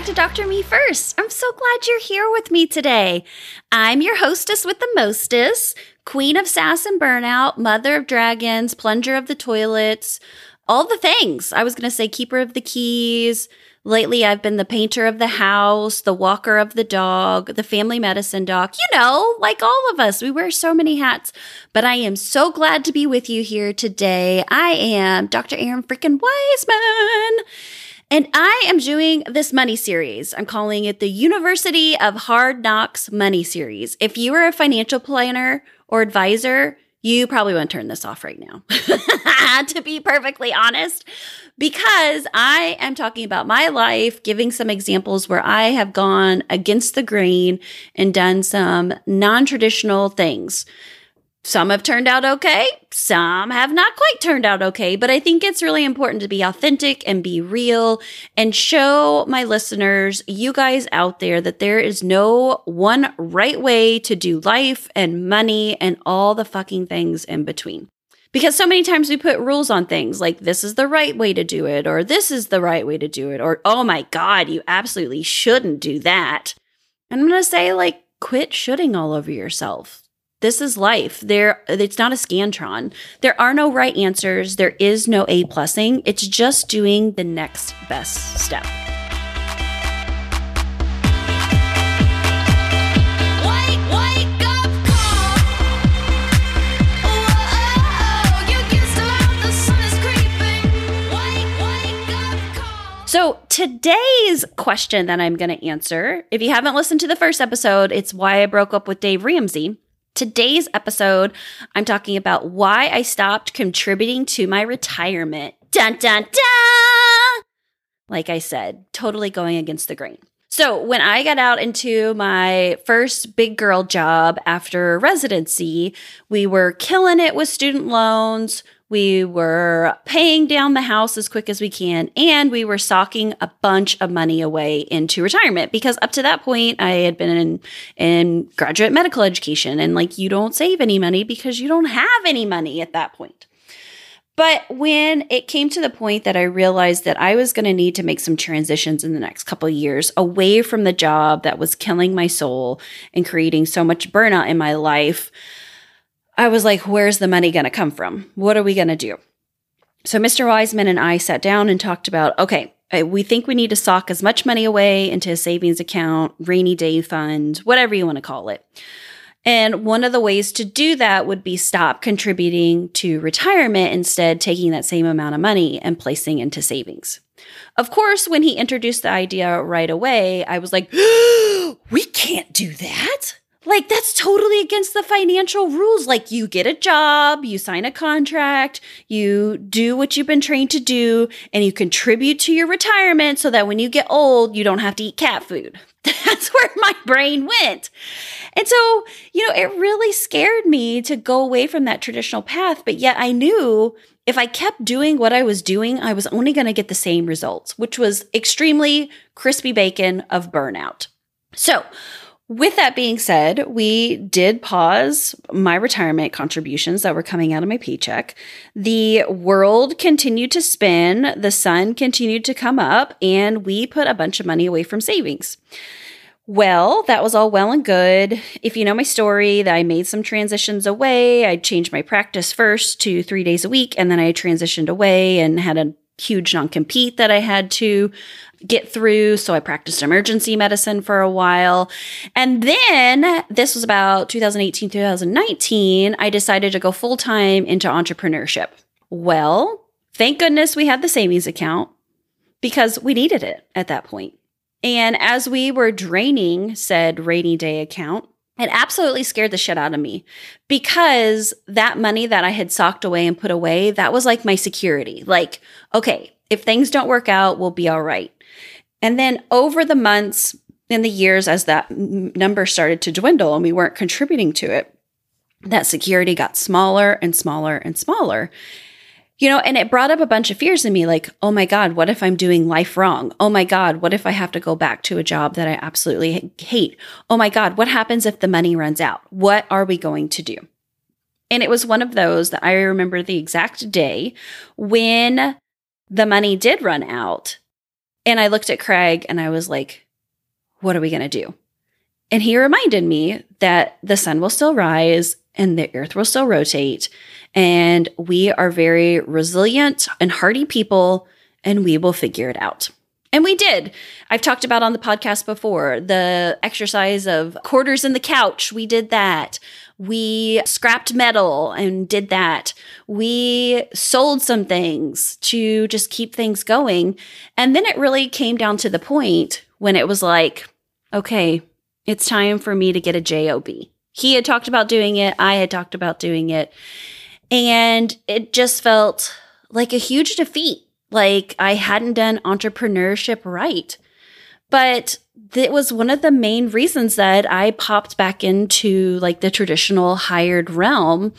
back to Dr. Me First. I'm so glad you're here with me today. I'm your hostess with the mostest, queen of sass and burnout, mother of dragons, plunger of the toilets, all the things. I was going to say keeper of the keys. Lately, I've been the painter of the house, the walker of the dog, the family medicine doc. You know, like all of us, we wear so many hats. But I am so glad to be with you here today. I am Dr. Errin freaking Weisman. And I am doing this money series. I'm calling it the University of Hard Knocks Money Series. If you are a financial planner or advisor, you probably want to turn this off right now, to be perfectly honest, because I am talking about my life, giving some examples where I have gone against the grain and done some non traditional things. Some have turned out okay, some have not quite turned out okay, but I think it's really important to be authentic and be real and show my listeners, you guys out there, that there is no one right way to do life and money and all the fucking things in between. Because so many times we put rules on things like this is the right way to do it, or this is the right way to do it, or oh my God, you absolutely shouldn't do that. And I'm going to say, like, quit shooting all over yourself this is life. There, it's not a scantron. There are no right answers. There is no A plusing It's just doing the next best step. So, today's question that I'm going to answer, if you haven't listened to the first episode, it's why I broke up with Dave Ramsey. Today's episode, I'm talking about why I stopped contributing to my retirement. Dun dun dun! Like I said, totally going against the grain. So, when I got out into my first big girl job after residency, we were killing it with student loans. We were paying down the house as quick as we can, and we were socking a bunch of money away into retirement because up to that point, I had been in, in graduate medical education. And like, you don't save any money because you don't have any money at that point. But when it came to the point that I realized that I was going to need to make some transitions in the next couple years away from the job that was killing my soul and creating so much burnout in my life, I was like, where's the money going to come from? What are we going to do? So Mr. Weisman and I sat down and talked about, okay, uh, we think we need to sock as much money away into a savings account, rainy day fund, whatever you want to call it. And one of the ways to do that would be stop contributing to retirement, instead, taking that same amount of money and placing into savings. Of course, when he introduced the idea right away, I was like, we can't do that. Like, that's totally against the financial rules. Like, you get a job, you sign a contract, you do what you've been trained to do, and you contribute to your retirement so that when you get old, you don't have to eat cat food. That's where my brain went. And so, you know, it really scared me to go away from that traditional path. But yet I knew if I kept doing what I was doing, I was only going to get the same results, which was extremely crispy bacon of burnout. So, with that being said, we did pause my retirement contributions that were coming out of my paycheck. The world continued to spin, the sun continued to come up, and we put a bunch of money away from savings. Well, that was all well and good. If you know my story, that I made some transitions away. I changed my practice first to three days a week, and then I transitioned away and had a huge non compete that I had to get through. So I practiced emergency medicine for a while. And then this was about 2018, 2019. I decided to go full time into entrepreneurship. Well, thank goodness we had the savings account because we needed it at that point. And as we were draining said rainy day account, it absolutely scared the shit out of me because that money that I had socked away and put away, that was like my security. Like, okay, if things don't work out, we'll be all right. And then over the months and the years, as that number started to dwindle and we weren't contributing to it, that security got smaller and smaller and smaller. You know, and it brought up a bunch of fears in me like, oh my God, what if I'm doing life wrong? Oh my God, what if I have to go back to a job that I absolutely hate? Oh my God, what happens if the money runs out? What are we going to do? And it was one of those that I remember the exact day when the money did run out And I looked at Craig and I was like, what are we going to do? And he reminded me that the sun will still rise and the earth will still rotate. And we are very resilient and hardy people, and we will figure it out. And we did. I've talked about on the podcast before the exercise of quarters in the couch. We did that. We scrapped metal and did that. We sold some things to just keep things going. And then it really came down to the point when it was like, okay, it's time for me to get a job. He had talked about doing it. I had talked about doing it. And it just felt like a huge defeat. Like I hadn't done entrepreneurship right. But it was one of the main reasons that I popped back into like the traditional hired realm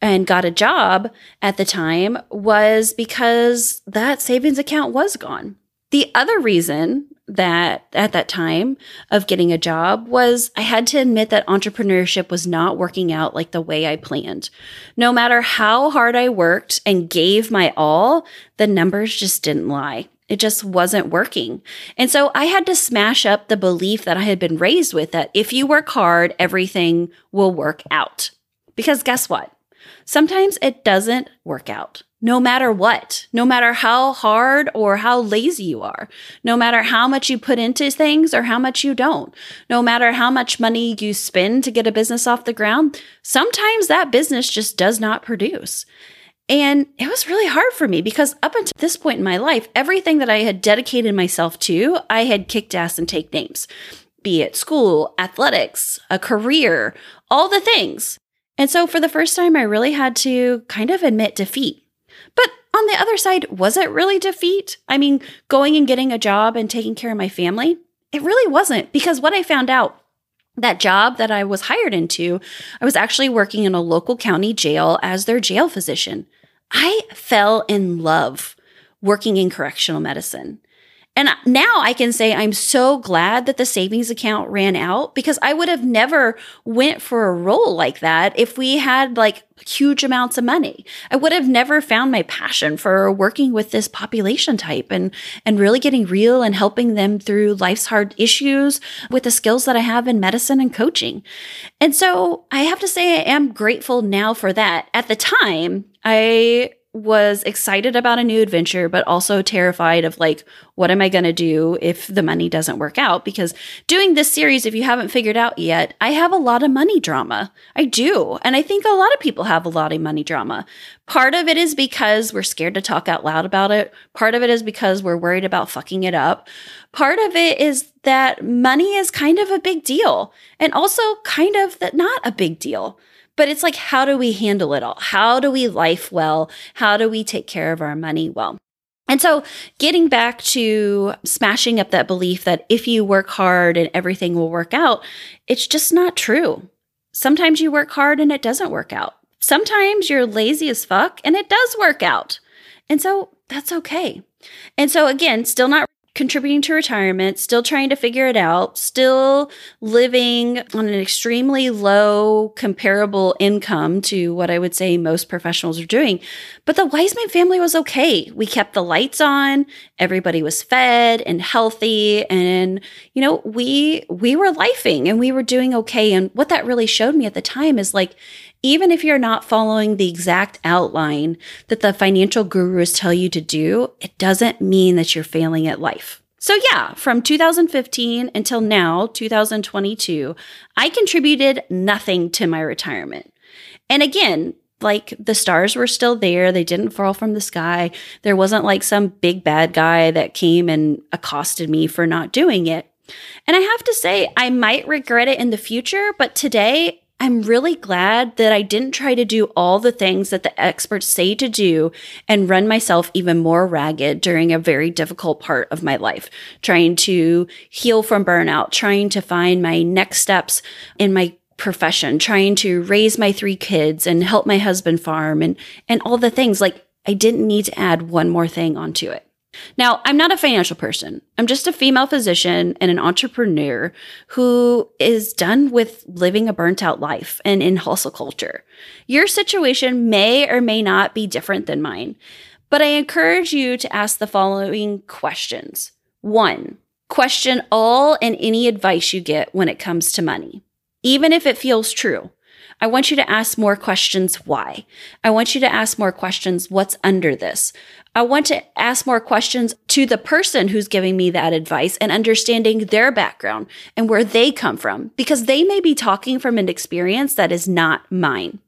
and got a job at the time was because that savings account was gone. The other reason that at that time of getting a job was I had to admit that entrepreneurship was not working out like the way I planned. No matter how hard I worked and gave my all, the numbers just didn't lie. It just wasn't working. And so I had to smash up the belief that I had been raised with that if you work hard, everything will work out. Because guess what? Sometimes it doesn't work out no matter what, no matter how hard or how lazy you are, no matter how much you put into things or how much you don't, no matter how much money you spend to get a business off the ground, sometimes that business just does not produce. And it was really hard for me because up until this point in my life, everything that I had dedicated myself to, I had kicked ass and take names, be it school, athletics, a career, all the things. And so for the first time, I really had to kind of admit defeat but on the other side, was it really defeat? I mean, going and getting a job and taking care of my family? It really wasn't because what I found out that job that I was hired into, I was actually working in a local county jail as their jail physician. I fell in love working in correctional medicine. And now I can say I'm so glad that the savings account ran out because I would have never went for a role like that if we had like huge amounts of money. I would have never found my passion for working with this population type and and really getting real and helping them through life's hard issues with the skills that I have in medicine and coaching. And so I have to say I am grateful now for that. At the time, I was excited about a new adventure, but also terrified of like, what am I going to do if the money doesn't work out? Because doing this series, if you haven't figured out yet, I have a lot of money drama. I do. And I think a lot of people have a lot of money drama. Part of it is because we're scared to talk out loud about it. Part of it is because we're worried about fucking it up. Part of it is that money is kind of a big deal and also kind of that not a big deal. But it's like, how do we handle it all? How do we life well? How do we take care of our money well? And so, getting back to smashing up that belief that if you work hard and everything will work out, it's just not true. Sometimes you work hard and it doesn't work out. Sometimes you're lazy as fuck and it does work out. And so, that's okay. And so, again, still not contributing to retirement, still trying to figure it out, still living on an extremely low comparable income to what I would say most professionals are doing. But the Weisman family was okay. We kept the lights on, everybody was fed and healthy and you know, we we were lifing and we were doing okay and what that really showed me at the time is like even if you're not following the exact outline that the financial gurus tell you to do, it doesn't mean that you're failing at life. So, yeah, from 2015 until now, 2022, I contributed nothing to my retirement. And again, like the stars were still there. They didn't fall from the sky. There wasn't like some big bad guy that came and accosted me for not doing it. And I have to say, I might regret it in the future, but today I'm really glad that I didn't try to do all the things that the experts say to do and run myself even more ragged during a very difficult part of my life, trying to heal from burnout, trying to find my next steps in my profession, trying to raise my three kids and help my husband farm and and all the things like I didn't need to add one more thing onto it. Now, I'm not a financial person. I'm just a female physician and an entrepreneur who is done with living a burnt out life and in hustle culture. Your situation may or may not be different than mine, but I encourage you to ask the following questions One, question all and any advice you get when it comes to money, even if it feels true. I want you to ask more questions why. I want you to ask more questions what's under this. I want to ask more questions to the person who's giving me that advice and understanding their background and where they come from because they may be talking from an experience that is not mine.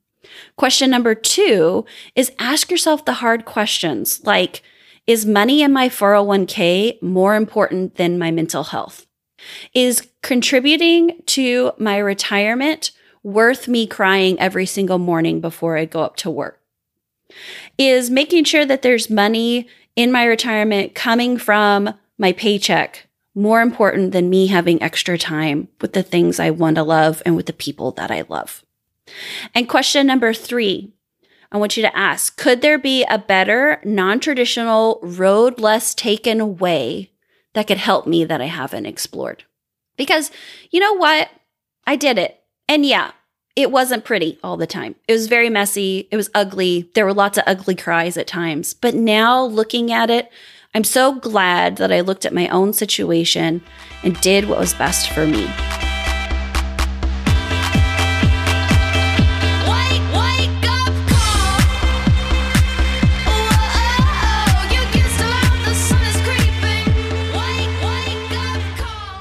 Question number two is ask yourself the hard questions like, is money in my 401k more important than my mental health? Is contributing to my retirement worth me crying every single morning before I go up to work? Is making sure that there's money in my retirement coming from my paycheck more important than me having extra time with the things I want to love and with the people that I love? And question number three I want you to ask Could there be a better, non traditional, road less taken way that could help me that I haven't explored? Because you know what? I did it. And yeah, it wasn't pretty all the time. It was very messy. It was ugly. There were lots of ugly cries at times. But now looking at it, I'm so glad that I looked at my own situation and did what was best for me.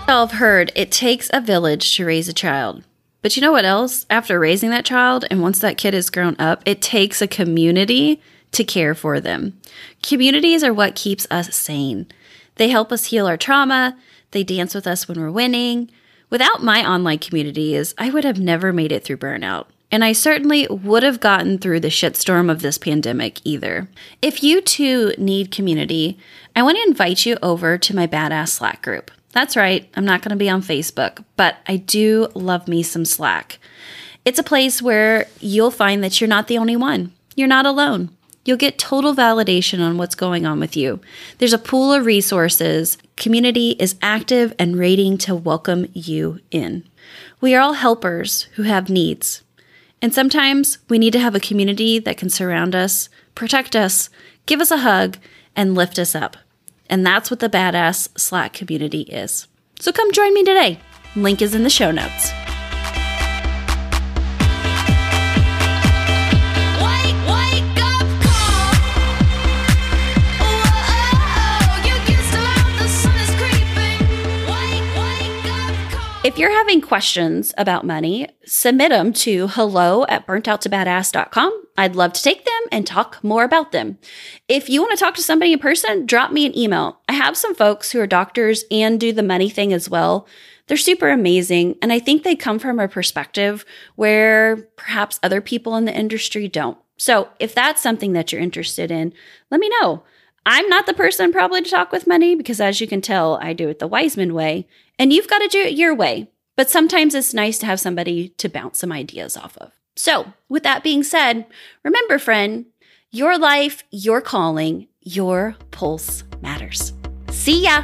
I've heard it takes a village to raise a child. But you know what else? After raising that child, and once that kid is grown up, it takes a community to care for them. Communities are what keeps us sane. They help us heal our trauma, they dance with us when we're winning. Without my online communities, I would have never made it through burnout. And I certainly would have gotten through the shitstorm of this pandemic either. If you too need community, I want to invite you over to my Badass Slack group. That's right, I'm not going to be on Facebook, but I do love me some Slack. It's a place where you'll find that you're not the only one. You're not alone. You'll get total validation on what's going on with you. There's a pool of resources. Community is active and waiting to welcome you in. We are all helpers who have needs. And sometimes we need to have a community that can surround us, protect us, give us a hug, and lift us up. And that's what the Badass Slack community is. So come join me today. Link is in the show notes. If you're having questions about money, submit them to hello at burnouttobadass.com. I'd love to take them and talk more about them. If you want to talk to somebody in person, drop me an email. I have some folks who are doctors and do the money thing as well. They're super amazing. And I think they come from a perspective where perhaps other people in the industry don't. So if that's something that you're interested in, let me know. I'm not the person probably to talk with money because, as you can tell, I do it the Weisman way. And you've got to do it your way. But sometimes it's nice to have somebody to bounce some ideas off of. So, with that being said, remember, friend, your life, your calling, your pulse matters. See ya.